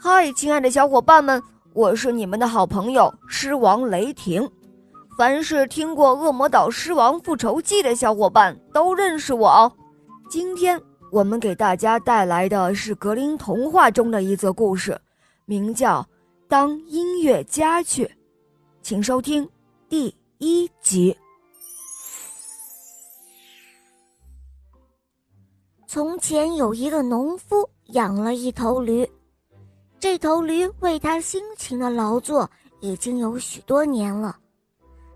嗨，亲爱的小伙伴们，我是你们的好朋友狮王雷霆。凡是听过《恶魔岛狮王复仇记》的小伙伴都认识我哦。今天我们给大家带来的是格林童话中的一则故事，名叫《当音乐家去》，请收听第一集。从前有一个农夫养了一头驴。这头驴为他辛勤的劳作已经有许多年了，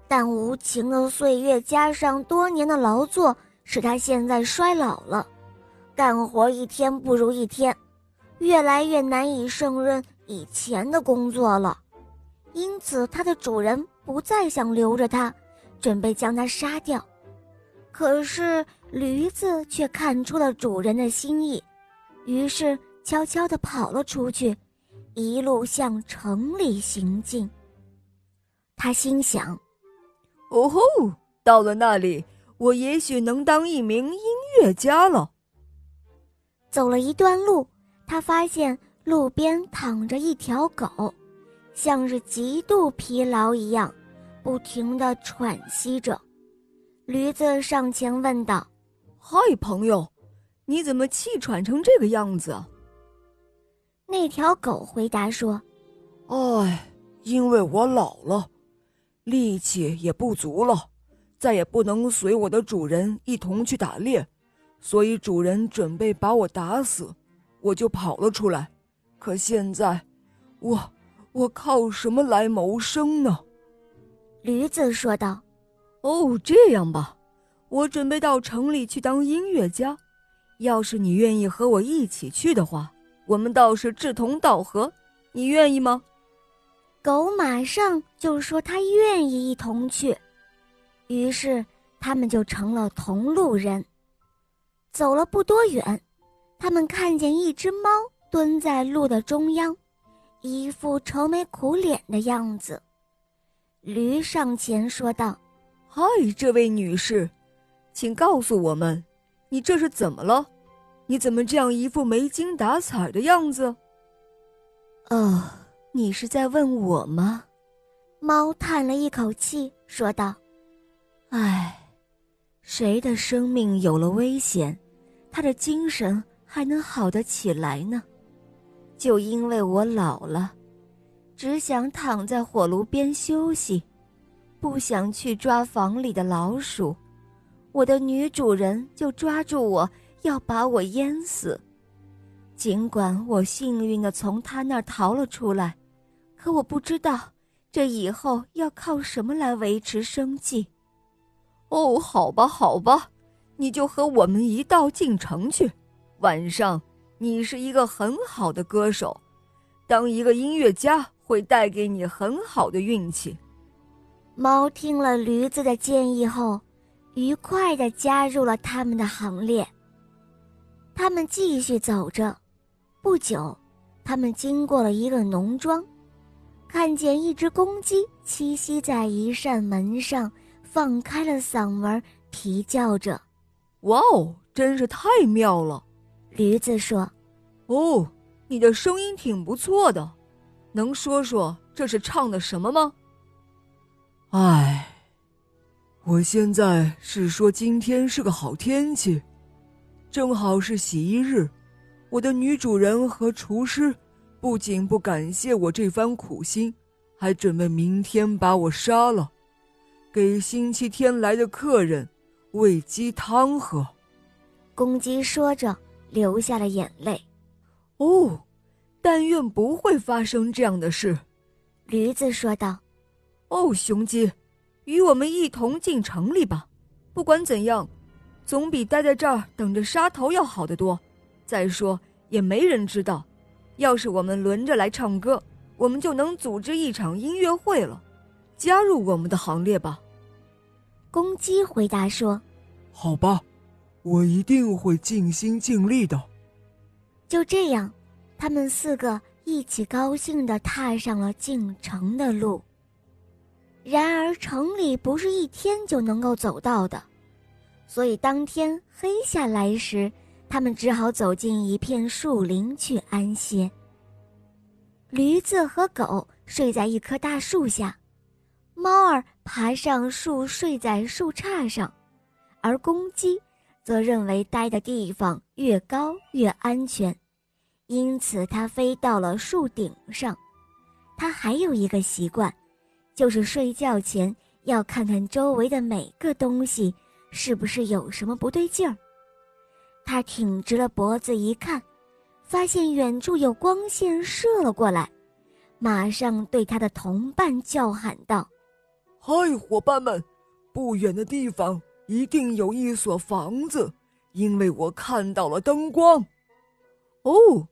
但无情的岁月加上多年的劳作，使他现在衰老了，干活一天不如一天，越来越难以胜任以前的工作了。因此，他的主人不再想留着他，准备将他杀掉。可是驴子却看出了主人的心意，于是悄悄地跑了出去。一路向城里行进。他心想：“哦吼，到了那里，我也许能当一名音乐家了。”走了一段路，他发现路边躺着一条狗，像是极度疲劳一样，不停的喘息着。驴子上前问道：“嗨，朋友，你怎么气喘成这个样子？”那条狗回答说：“哎，因为我老了，力气也不足了，再也不能随我的主人一同去打猎，所以主人准备把我打死，我就跑了出来。可现在，我我靠什么来谋生呢？”驴子说道：“哦，这样吧，我准备到城里去当音乐家，要是你愿意和我一起去的话。”我们倒是志同道合，你愿意吗？狗马上就说他愿意一同去，于是他们就成了同路人。走了不多远，他们看见一只猫蹲在路的中央，一副愁眉苦脸的样子。驴上前说道：“嗨，这位女士，请告诉我们，你这是怎么了？”你怎么这样一副没精打采的样子？哦，你是在问我吗？猫叹了一口气，说道：“唉，谁的生命有了危险，他的精神还能好得起来呢？就因为我老了，只想躺在火炉边休息，不想去抓房里的老鼠，我的女主人就抓住我。”要把我淹死，尽管我幸运的从他那儿逃了出来，可我不知道这以后要靠什么来维持生计。哦，好吧，好吧，你就和我们一道进城去。晚上，你是一个很好的歌手，当一个音乐家会带给你很好的运气。猫听了驴子的建议后，愉快的加入了他们的行列。他们继续走着，不久，他们经过了一个农庄，看见一只公鸡栖息在一扇门上，放开了嗓门啼叫着：“哇哦，真是太妙了！”驴子说：“哦，你的声音挺不错的，能说说这是唱的什么吗？”“哎，我现在是说今天是个好天气。”正好是洗衣日，我的女主人和厨师不仅不感谢我这番苦心，还准备明天把我杀了，给星期天来的客人喂鸡汤喝。公鸡说着流下了眼泪。哦，但愿不会发生这样的事，驴子说道。哦，雄鸡，与我们一同进城里吧，不管怎样。总比待在这儿等着杀头要好得多。再说，也没人知道，要是我们轮着来唱歌，我们就能组织一场音乐会了。加入我们的行列吧。公鸡回答说：“好吧，我一定会尽心尽力的。”就这样，他们四个一起高兴的踏上了进城的路。然而，城里不是一天就能够走到的。所以当天黑下来时，他们只好走进一片树林去安歇。驴子和狗睡在一棵大树下，猫儿爬上树睡在树杈上，而公鸡则认为待的地方越高越安全，因此它飞到了树顶上。它还有一个习惯，就是睡觉前要看看周围的每个东西是不是有什么不对劲儿。他挺直了脖子一看。发现远处有光线射了过来，马上对他的同伴叫喊道：“嗨，伙伴们，不远的地方一定有一所房子，因为我看到了灯光。哦，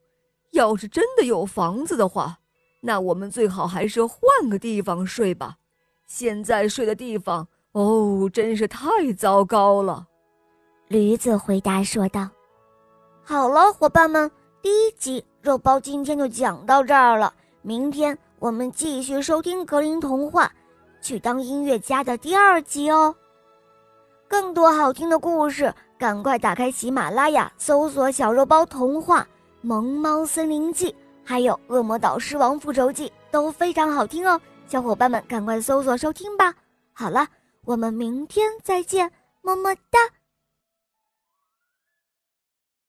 要是真的有房子的话，那我们最好还是换个地方睡吧。现在睡的地方，哦，真是太糟糕了。”驴子回答说道：“好了，伙伴们。”第一集肉包今天就讲到这儿了，明天我们继续收听格林童话《去当音乐家》的第二集哦。更多好听的故事，赶快打开喜马拉雅，搜索“小肉包童话”《萌猫森林记》，还有《恶魔岛狮王复仇记》，都非常好听哦。小伙伴们，赶快搜索收听吧。好了，我们明天再见，么么哒。